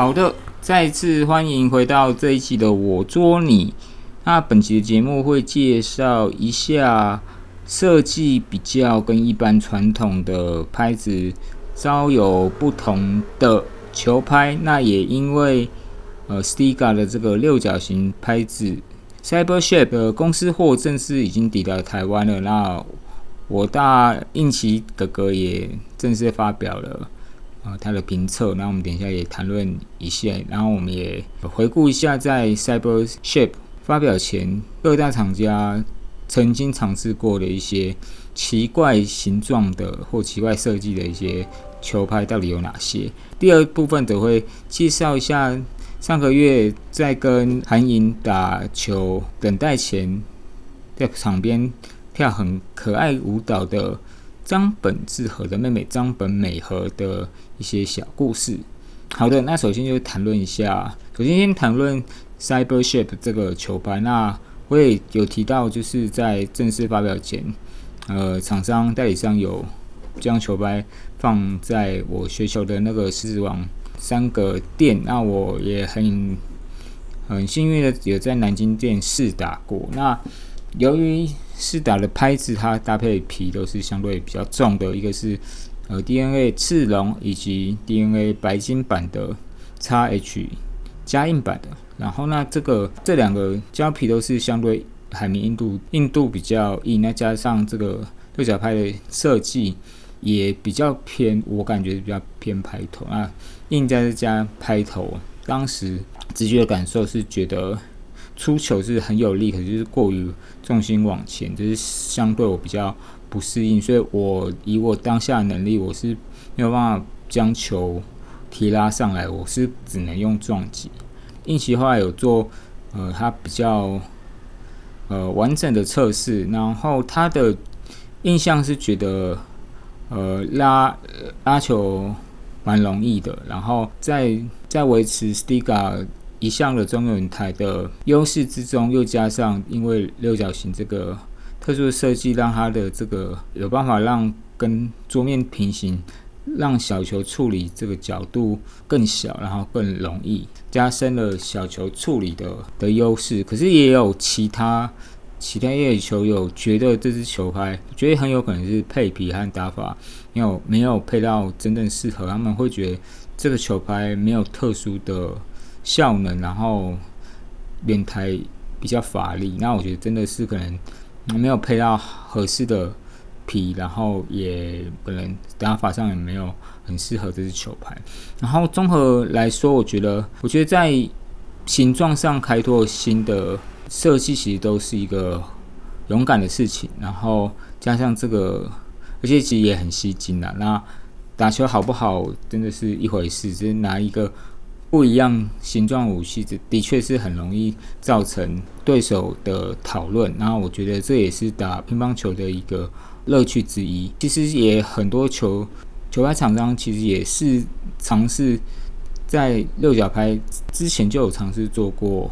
好的，再次欢迎回到这一期的我捉你。那本期的节目会介绍一下设计比较跟一般传统的拍子稍有不同的球拍。那也因为呃 Stiga 的这个六角形拍子 Cyber Shape 的公司货正式已经抵达台湾了。那我大应奇哥哥也正式发表了。啊，它的评测，那我们等一下也谈论一下，然后我们也回顾一下在 Cyber Shape 发表前各大厂家曾经尝试过的一些奇怪形状的或奇怪设计的一些球拍到底有哪些。第二部分则会介绍一下上个月在跟韩莹打球等待前在场边跳很可爱舞蹈的。张本智和的妹妹张本美和的一些小故事。好的，那首先就谈论一下，首先先谈论 Cyber Shape 这个球拍。那我也有提到，就是在正式发表前，呃，厂商代理商有将球拍放在我学校的那个狮子王三个店。那我也很很幸运的有在南京店试打过。那由于试打的拍子，它搭配皮都是相对比较重的，一个是呃 DNA 赤龙以及 DNA 白金版的 XH 加硬版的。然后呢，这个这两个胶皮都是相对海绵硬度硬度比较硬，那加上这个对角拍的设计也比较偏，我感觉比较偏拍头啊，硬再加拍头，当时直觉的感受是觉得。出球是很有力，可就是过于重心往前，就是相对我比较不适应，所以我以我当下的能力，我是没有办法将球提拉上来，我是只能用撞击。应奇后来有做，呃，他比较呃完整的测试，然后他的印象是觉得，呃，拉拉球蛮容易的，然后在在维持 Stiga。一向的中远台的优势之中，又加上因为六角形这个特殊的设计，让它的这个有办法让跟桌面平行，让小球处理这个角度更小，然后更容易，加深了小球处理的的优势。可是也有其他其他业余球友觉得这支球拍，觉得很有可能是配皮和打法没有没有配到真正适合，他们会觉得这个球拍没有特殊的。效能，然后脸台比较乏力，那我觉得真的是可能没有配到合适的皮，然后也可能打法上也没有很适合这支球拍。然后综合来说，我觉得，我觉得在形状上开拓新的设计，其实都是一个勇敢的事情。然后加上这个，而且其实也很吸睛的。那打球好不好，真的是一回事，只是拿一个。不一样形状武器，这的确是很容易造成对手的讨论。然后我觉得这也是打乒乓球的一个乐趣之一。其实也很多球球拍厂商其实也是尝试在六角拍之前就有尝试做过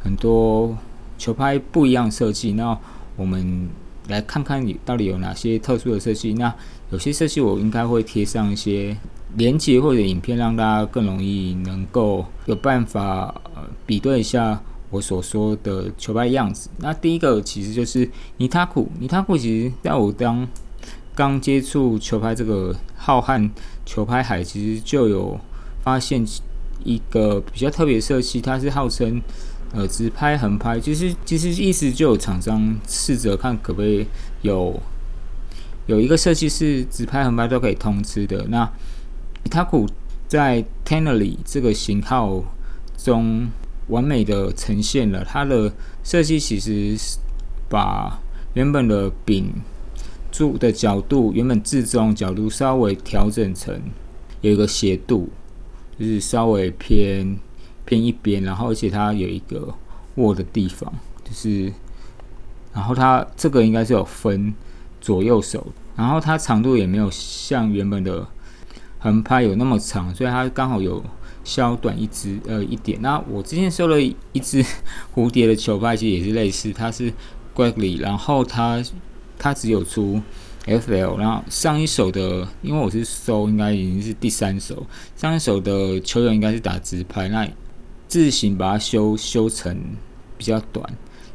很多球拍不一样设计。那我们来看看你到底有哪些特殊的设计。那有些设计我应该会贴上一些。连接或者影片，让大家更容易能够有办法呃比对一下我所说的球拍样子。那第一个其实就是尼塔库，尼塔库其实在我当刚接触球拍这个浩瀚球拍海，其实就有发现一个比较特别的设计，它是号称呃直拍横拍，其实其实意思就有厂商试着看可不可以有有一个设计是直拍横拍都可以通吃的。那塔库在 Tenelly 这个型号中完美的呈现了它的设计，其实是把原本的柄柱的角度，原本自重角度稍微调整成有一个斜度，就是稍微偏偏一边，然后而且它有一个握的地方，就是然后它这个应该是有分左右手，然后它长度也没有像原本的。横拍有那么长，所以它刚好有削短一只呃一点。那我之前收了一只蝴蝶的球拍，其实也是类似，它是 Gregory，然后它它只有出 FL，然后上一手的，因为我是收，应该已经是第三手，上一手的球友应该是打直拍，那自行把它修修成比较短，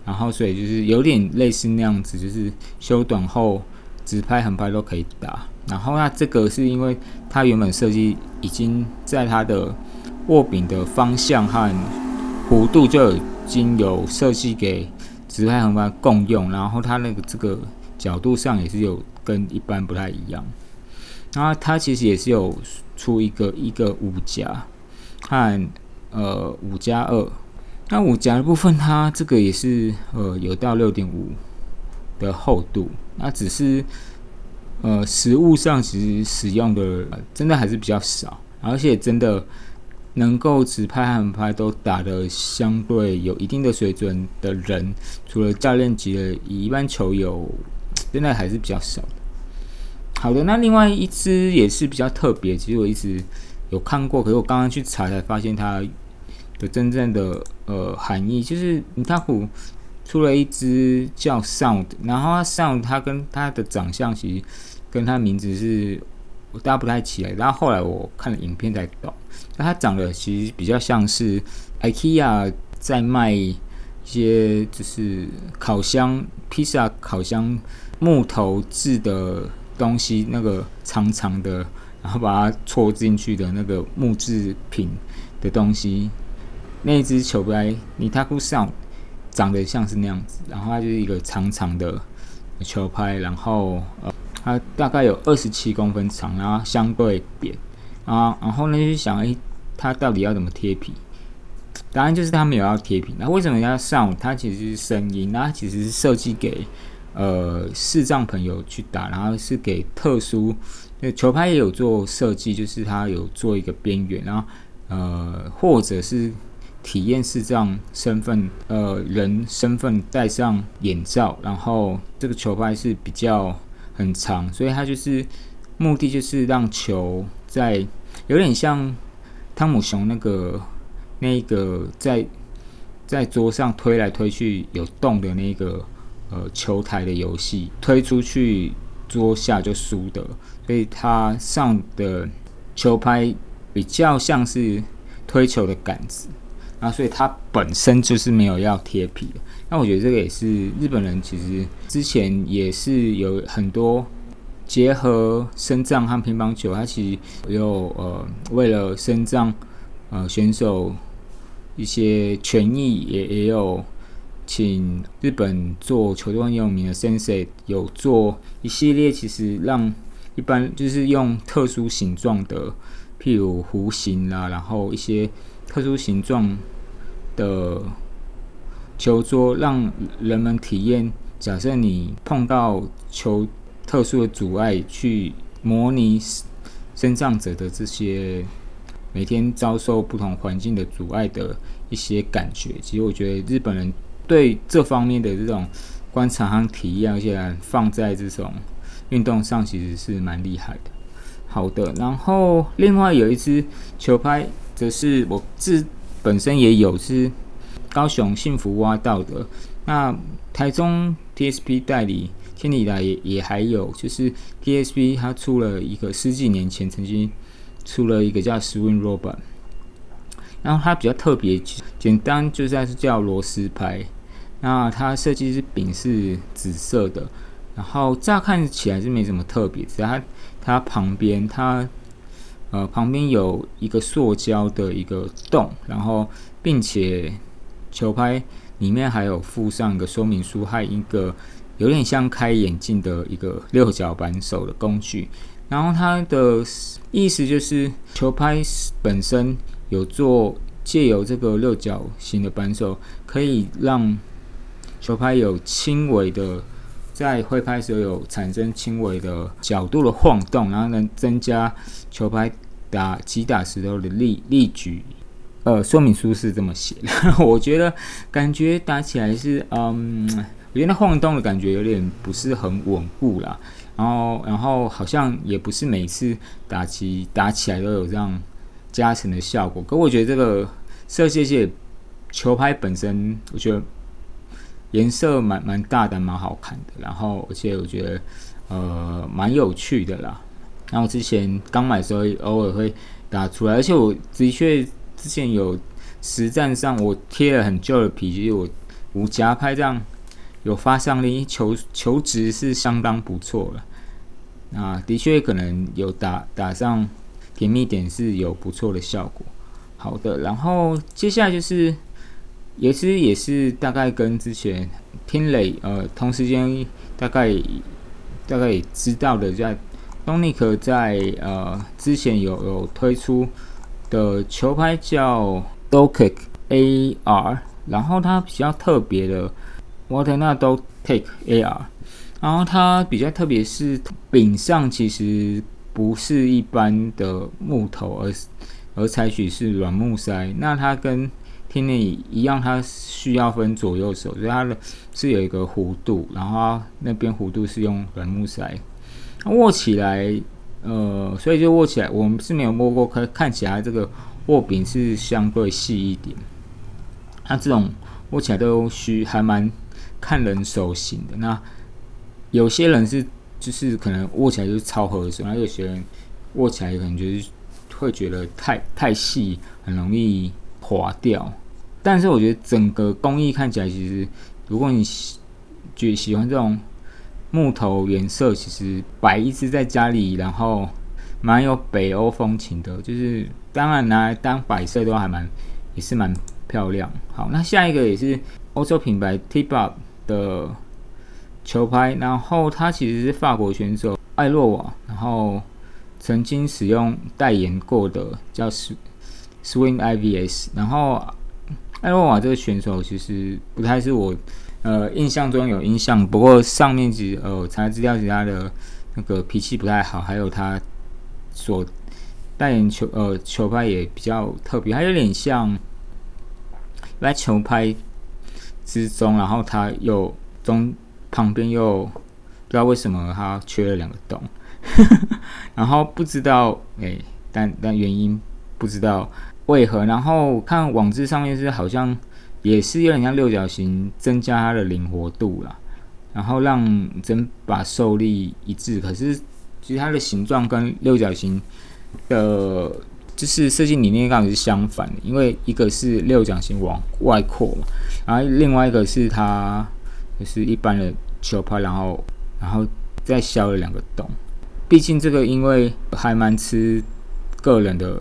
然后所以就是有点类似那样子，就是修短后直拍横拍都可以打。然后那这个是因为它原本设计已经在它的握柄的方向和弧度就已经有设计给直拍横拍共用，然后它那个这个角度上也是有跟一般不太一样。然后它其实也是有出一个一个五夹和呃五加二，那五夹的部分它这个也是呃有到六点五的厚度，那只是。呃，实物上其实使用的真的还是比较少，而且真的能够直拍和横拍都打的相对有一定的水准的人，除了教练级的，一般球友真的还是比较少的。好的，那另外一支也是比较特别，其实我一直有看过，可是我刚刚去查才发现它的真正的呃含义，就是尼塔虎出了一支叫 Sound，然后它 Sound 它跟它的长相其实。跟他名字是我搭不太起来，然后后来我看了影片才懂，那他长得其实比较像是 IKEA 在卖一些就是烤箱、披萨烤箱木头制的东西，那个长长的，然后把它戳进去的那个木制品的东西。那只球拍，你它不像长得像是那样子，然后它就是一个长长的球拍，然后呃。它大概有二十七公分长，然后相对扁啊，然后呢就想，哎，它到底要怎么贴皮？答案就是它没有要贴皮。那为什么要上？它其实是声音，那其实是设计给呃视障朋友去打，然后是给特殊。那球拍也有做设计，就是它有做一个边缘，然后呃或者是体验视障身份呃人身份戴上眼罩，然后这个球拍是比较。很长，所以它就是目的就是让球在有点像汤姆熊那个那个在在桌上推来推去有洞的那个呃球台的游戏，推出去桌下就输的，所以它上的球拍比较像是推球的杆子，那所以它本身就是没有要贴皮的。那我觉得这个也是日本人，其实之前也是有很多结合深藏和乒乓球，他其实有呃为了深藏呃选手一些权益，也也有请日本做球队很有名的 Sensei 有做一系列，其实让一般就是用特殊形状的，譬如弧形啦，然后一些特殊形状的。球桌让人们体验，假设你碰到球特殊的阻碍，去模拟身障者的这些每天遭受不同环境的阻碍的一些感觉。其实我觉得日本人对这方面的这种观察和体验，而且放在这种运动上，其实是蛮厉害的。好的，然后另外有一支球拍，则是我自本身也有是。高雄幸福挖到的，那台中 TSP 代理千里来也也还有，就是 TSP 它出了一个十几年前曾经出了一个叫 Swing Robot，然后它比较特别，简单就算是叫螺丝拍，那它设计是柄是紫色的，然后乍看起来是没什么特别，只是它它旁边它呃旁边有一个塑胶的一个洞，然后并且。球拍里面还有附上一个说明书，还有一个有点像开眼镜的一个六角扳手的工具。然后它的意思就是，球拍本身有做借由这个六角形的扳手，可以让球拍有轻微的在挥拍时候有产生轻微的角度的晃动，然后能增加球拍打击打石头的力力矩。呃，说明书是这么写的，我觉得感觉打起来是，嗯，我觉得晃动的感觉有点不是很稳固啦。然后，然后好像也不是每次打起打起来都有这样加成的效果。可我觉得这个设计界球拍本身，我觉得颜色蛮蛮大的，蛮好看的。然后，而且我觉得，呃蛮有趣的啦。然后之前刚买的时候偶尔会打出来，而且我的确之前有实战上我贴了很旧的皮，就是我无夹拍这样有发上力，球球值是相当不错了。那的确可能有打打上甜蜜点是有不错的效果。好的，然后接下来就是也是也是大概跟之前天磊呃同时间大概大概也知道的，在东尼克在呃之前有有推出的球拍叫 Dokick AR，然后它比较特别的 Water 那 Dokick AR。然后它比较特别，是柄上其实不是一般的木头，而而采取是软木塞。那它跟天内一样，它需要分左右手，所以它的是有一个弧度，然后那边弧度是用软木塞。握起来，呃，所以就握起来，我们是没有摸过，可看起来这个握柄是相对细一点。它这种握起来都需还蛮看人手型的。那有些人是就是可能握起来就是超合手，然后有些人握起来可能就是会觉得太太细，很容易滑掉。但是我觉得整个工艺看起来，其实如果你喜觉喜欢这种木头原色，其实摆一只在家里，然后蛮有北欧风情的。就是当然拿来当摆设都还蛮也是蛮漂亮。好，那下一个也是欧洲品牌 T-Bob 的。球拍，然后它其实是法国选手艾洛瓦，然后曾经使用代言过的叫 Swing IVS，然后艾洛瓦这个选手其实不太是我呃印象中有印象，不过上面几呃查资料，其他的那个脾气不太好，还有他所代言球呃球拍也比较特别，还有点像在球拍之中，然后他又中。旁边又不知道为什么它缺了两个洞，然后不知道哎，但但原因不知道为何。然后看网志上面是好像也是有点像六角形，增加它的灵活度啦，然后让整把受力一致。可是其实它的形状跟六角形的，就是设计理念刚好是相反的，因为一个是六角形往外扩嘛，然后另外一个是它。就是一般的球拍，然后，然后再削了两个洞。毕竟这个因为还蛮吃个人的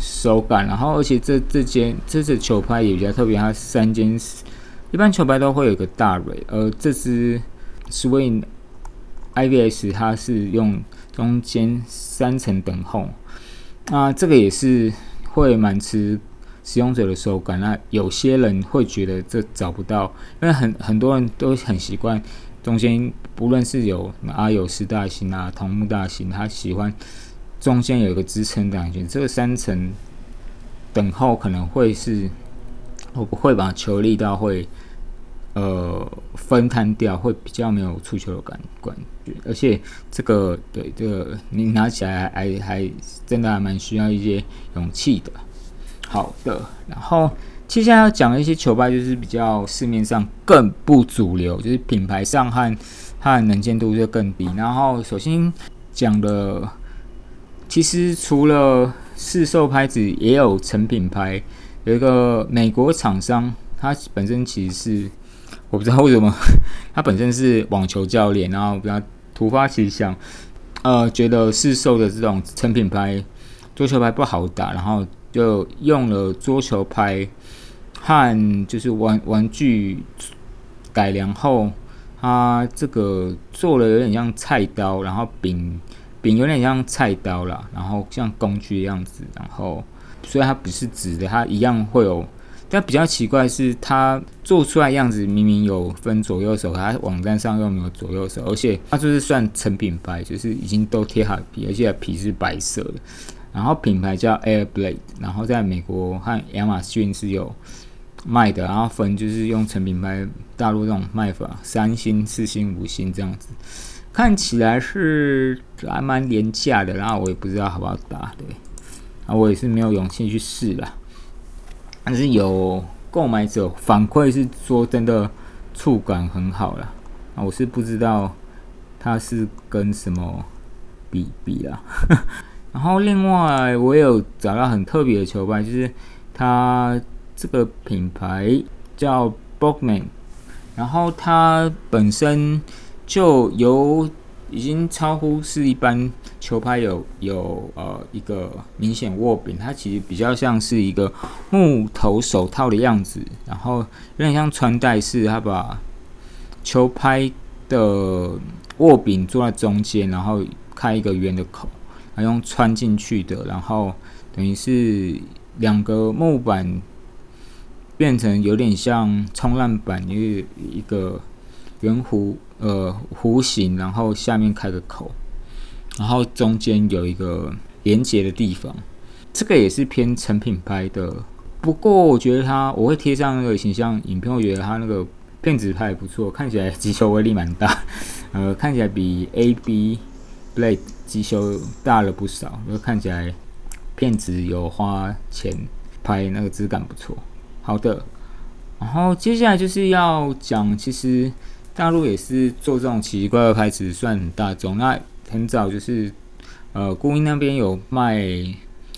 手感，然后而且这这间这支球拍也比较特别，它三间一般球拍都会有个大蕊，而这支 Swing IVS 它是用中间三层等厚，那这个也是会蛮吃。使用者的手感，那有些人会觉得这找不到，因为很很多人都很习惯中间，不论是有阿有斯大型啊、桐木大型，他喜欢中间有一个支撑的感觉。这个三层等候可能会是，我不会把球力道会呃分摊掉，会比较没有触球的感感觉。而且这个对这个你拿起来还还真的还蛮需要一些勇气的。好的，然后接下来要讲的一些球拍，就是比较市面上更不主流，就是品牌上和它的能见度就更低。然后首先讲的，其实除了市售拍子，也有成品拍，有一个美国厂商，他本身其实是我不知道为什么，他本身是网球教练，然后比较突发奇想，呃，觉得市售的这种成品拍桌球拍不好打，然后。就用了桌球拍和就是玩玩具改良后，它这个做了有点像菜刀，然后柄柄有点像菜刀啦，然后像工具的样子，然后所以它不是直的，它一样会有。但比较奇怪是，它做出来样子明明有分左右手，它网站上又没有左右手，而且它就是算成品牌，就是已经都贴好皮，而且皮是白色的。然后品牌叫 Air Blade，然后在美国和亚马逊是有卖的，然后分就是用成品牌大陆这种卖法，三星、四星、五星这样子，看起来是还蛮廉价的，然后我也不知道好不好打，对，啊，我也是没有勇气去试了，但是有购买者反馈是说真的触感很好了，啊，我是不知道。它是跟什么比比啊？然后另外我有找到很特别的球拍，就是它这个品牌叫 Bogman，然后它本身就有已经超乎是一般球拍有有呃一个明显握柄，它其实比较像是一个木头手套的样子，然后有点像穿戴式，它把球拍的握柄做在中间，然后开一个圆的口。还用穿进去的，然后等于是两个木板变成有点像冲浪板，一一个圆弧呃弧形，然后下面开个口，然后中间有一个连接的地方。这个也是偏成品拍的，不过我觉得它我会贴上那个形象影片，我觉得它那个片子拍不错，看起来击球威力蛮大，呃，看起来比 A B Blade。机修大了不少，就看起来片子有花钱拍，那个质感不错。好的，然后接下来就是要讲，其实大陆也是做这种奇奇怪怪的拍子，算很大众。那很早就是呃，顾音那边有卖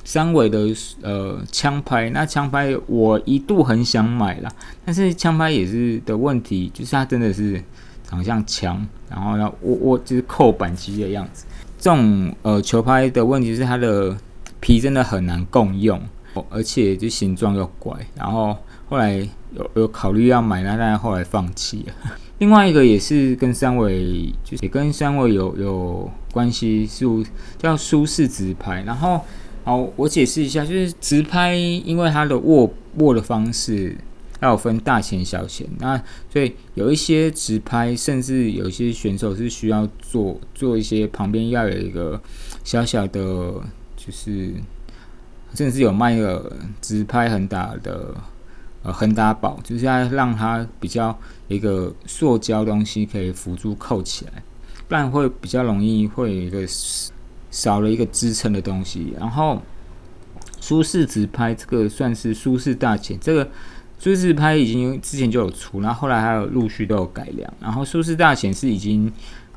三维的呃枪拍，那枪拍我一度很想买啦，但是枪拍也是的问题，就是它真的是长像枪，然后呢，我我就是扣扳机的样子。这种呃球拍的问题是它的皮真的很难共用，而且就形状又怪。然后后来有有考虑要买，那但后来放弃了。另外一个也是跟三维，就是也跟三维有有关系，是叫舒适直拍。然后好，我解释一下，就是直拍，因为它的握握的方式。要分大钱小钱，那所以有一些直拍，甚至有一些选手是需要做做一些旁边要有一个小小的，就是甚至有卖个直拍横打的呃横打宝，就是要让它比较一个塑胶东西可以辅助扣起来，不然会比较容易会有一个少了一个支撑的东西。然后舒适直拍这个算是舒适大钱，这个。舒适拍已经之前就有出，然后后来还有陆续都有改良。然后舒适大显示已经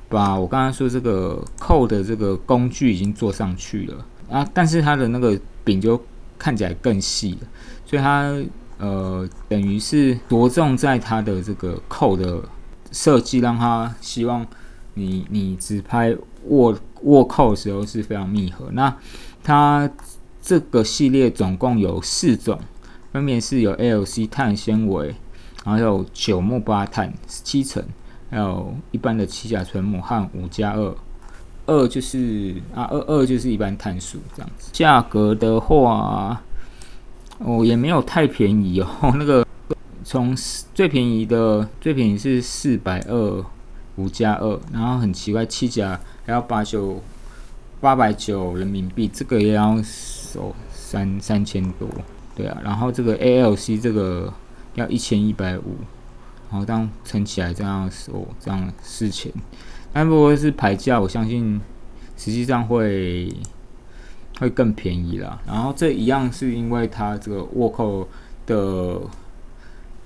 把我刚刚说这个扣的这个工具已经做上去了啊，但是它的那个柄就看起来更细了，所以它呃等于是着重在它的这个扣的设计，让它希望你你只拍握握扣的时候是非常密合。那它这个系列总共有四种。分别是有 LC 碳纤维，然后有九木八碳七层，还有一般的七甲纯锰和五加二，二就是啊二二就是一般碳素这样子。价格的话，哦也没有太便宜哦，那个从最便宜的最便宜是四百二五加二，然后很奇怪七加还要八九八百九人民币，这个也要收三三千多。对啊，然后这个 ALC 这个要一千一百五，然后当乘起来这样收，这样四千，但不过是牌价，我相信实际上会会更便宜啦。然后这一样是因为它这个握扣的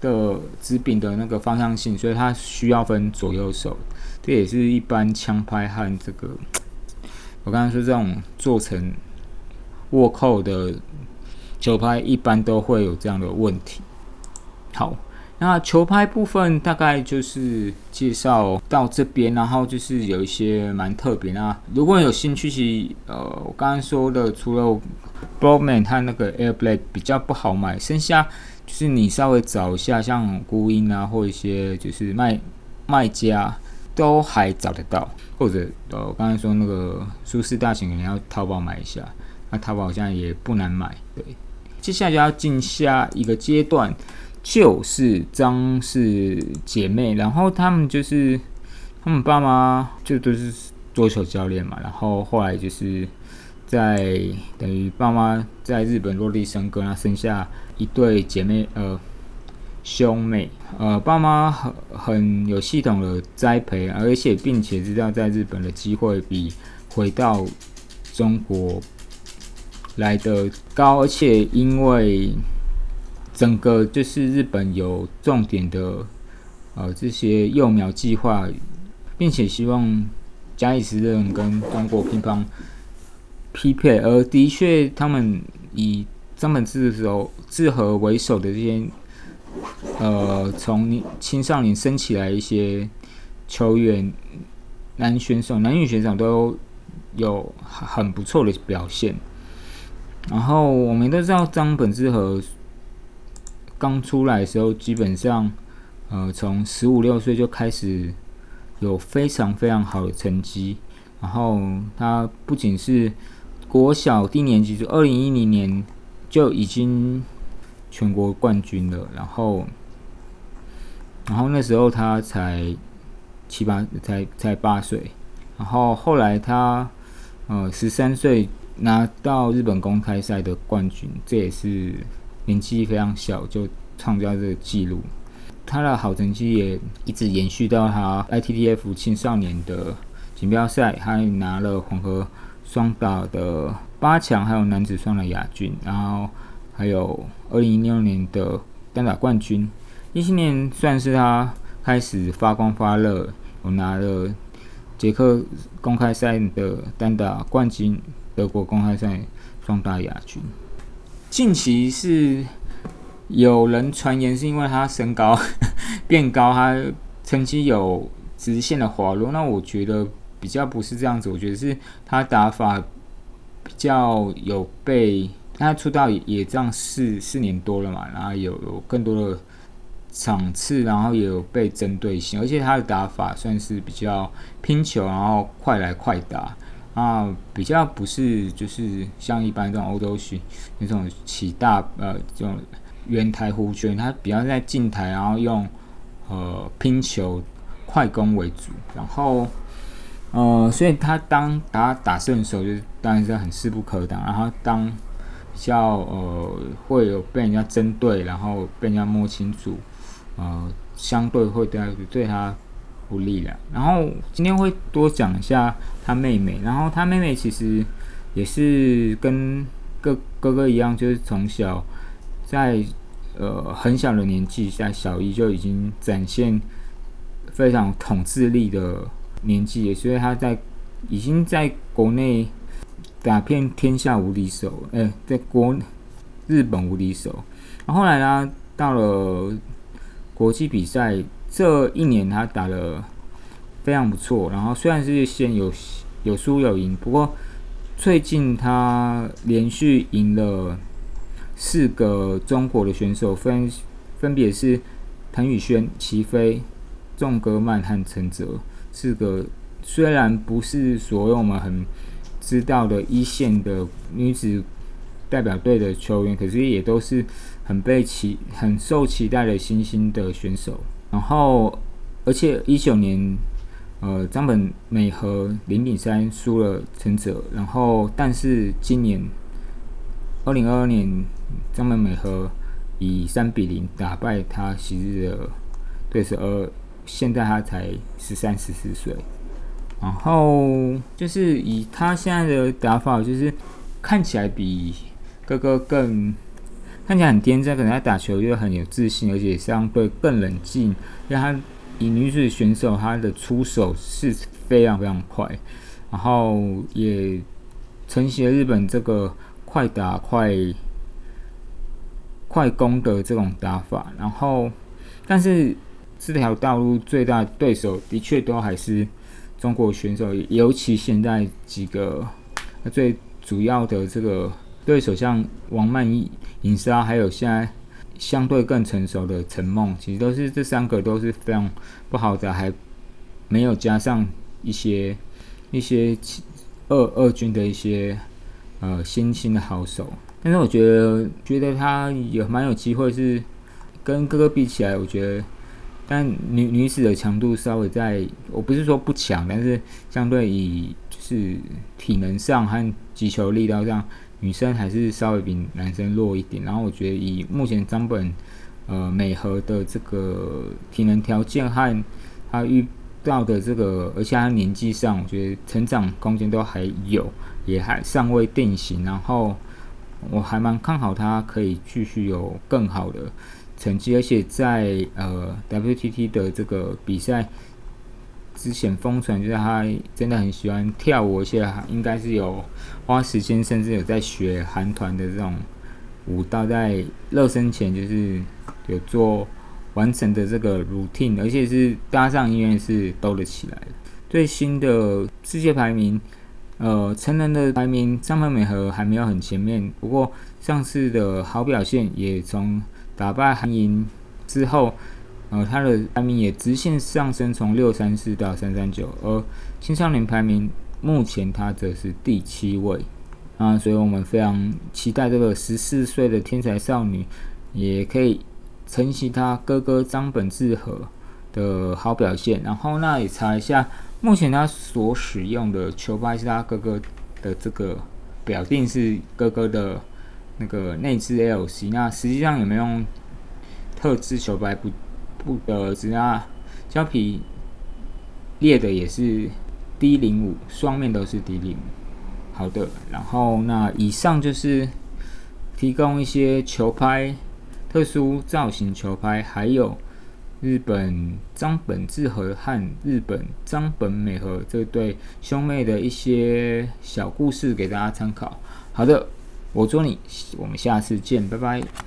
的指柄的那个方向性，所以它需要分左右手。这也是一般枪拍和这个我刚才说这种做成握扣的。球拍一般都会有这样的问题。好，那球拍部分大概就是介绍到这边，然后就是有一些蛮特别。那如果有兴趣，其实呃，我刚刚说的，除了 Broadman 它那个 Airblade 比较不好买，剩下就是你稍微找一下，像孤音啊，或一些就是卖卖家都还找得到，或者呃，我刚才说那个舒适大型，可能要淘宝买一下。那淘宝好像也不难买，对。接下来就要进下一个阶段，就是张氏姐妹，然后他们就是他们爸妈就都是桌球教练嘛，然后后来就是在等于爸妈在日本落地生根，那生下一对姐妹呃兄妹，呃爸妈很很有系统的栽培，而且并且知道在日本的机会比回到中国。来的高，而且因为整个就是日本有重点的呃这些幼苗计划，并且希望加里斯人跟中国乒乓匹配，而的确他们以张本智的时候志和为首的这些，呃，从青少年升起来一些球员、男选手、男女选手都有很很不错的表现。然后我们都知道张本智和刚出来的时候，基本上呃从十五六岁就开始有非常非常好的成绩。然后他不仅是国小低年级，就二零一零年就已经全国冠军了。然后，然后那时候他才七八，才才八岁。然后后来他呃十三岁。拿到日本公开赛的冠军，这也是年纪非常小就创造这个记录。他的好成绩也一直延续到他 ITTF 青少年的锦标赛，他拿了混合双打的八强，还有男子双打亚军，然后还有二零一六年的单打冠军。一七年算是他开始发光发热，我拿了捷克公开赛的单打冠军。德国公开赛双打亚军，近期是有人传言是因为他身高 变高，他成绩有直线的滑落。那我觉得比较不是这样子，我觉得是他打法比较有被他出道也这样四四年多了嘛，然后有有更多的场次，然后也有被针对性，而且他的打法算是比较拼球，然后快来快打。啊，比较不是就是像一般这种欧洲巡那种起大呃这种圆台弧圈，它比较在近台，然后用呃拼球快攻为主，然后呃所以他当打打胜手就是当然是很势不可挡，然后当比较呃会有被人家针对，然后被人家摸清楚，呃相对会对他对他。不利的。然后今天会多讲一下他妹妹。然后他妹妹其实也是跟哥哥哥一样，就是从小在呃很小的年纪，在小一就已经展现非常统治力的年纪，所以他在已经在国内打遍天下无敌手。哎，在国日本无敌手。然后后来呢，到了国际比赛。这一年他打了非常不错，然后虽然是先有有输有赢，不过最近他连续赢了四个中国的选手，分分别是滕宇轩、齐飞、仲格曼和陈泽四个，虽然不是所有我们很知道的一线的女子代表队的球员，可是也都是很被期、很受期待的新兴的选手。然后，而且一九年，呃，张本美和零比三输了陈泽。然后，但是今年二零二二年，张本美和以三比零打败他昔日的对手，而现在他才十三十四岁。然后就是以他现在的打法，就是看起来比哥哥更。看起来很天真，可能他打球又很有自信，而且相对更冷静。让他以女子选手，她的出手是非常非常快，然后也承袭了日本这个快打快快攻的这种打法。然后，但是这条道路最大对手的确都还是中国选手，尤其现在几个最主要的这个。对手像王曼怡、尹莎，还有现在相对更成熟的陈梦，其实都是这三个都是非常不好的，还没有加上一些一些二二军的一些呃新兴的好手。但是我觉得觉得他也蛮有机会，是跟哥哥比起来，我觉得但女女子的强度稍微在，我不是说不强，但是相对以就是体能上和击球力道上。女生还是稍微比男生弱一点，然后我觉得以目前张本呃美和的这个体能条件和他遇到的这个，而且他年纪上，我觉得成长空间都还有，也还尚未定型。然后我还蛮看好他可以继续有更好的成绩，而且在呃 WTT 的这个比赛之前疯传，就是他真的很喜欢跳舞，而且应该是有花时间，甚至有在学韩团的这种舞蹈，在热身前就是有做完成的这个 routine，而且是搭上音乐是兜得起来。最新的世界排名，呃，成人的排名，张惠美和还没有很前面，不过上次的好表现也从打败韩银之后。呃，他的排名也直线上升，从六三四到三三九，而青少年排名目前他则是第七位啊，所以我们非常期待这个十四岁的天才少女也可以承袭他哥哥张本智和的好表现。然后那也查一下，目前他所使用的球拍是他哥哥的这个表定是哥哥的那个内置 LC，那实际上有没有用特制球拍不？不得知啊，胶皮裂的也是 D 零五，双面都是 D 零五。好的，然后那以上就是提供一些球拍特殊造型球拍，还有日本张本智和和日本张本美和这对兄妹的一些小故事给大家参考。好的，我祝你，我们下次见，拜拜。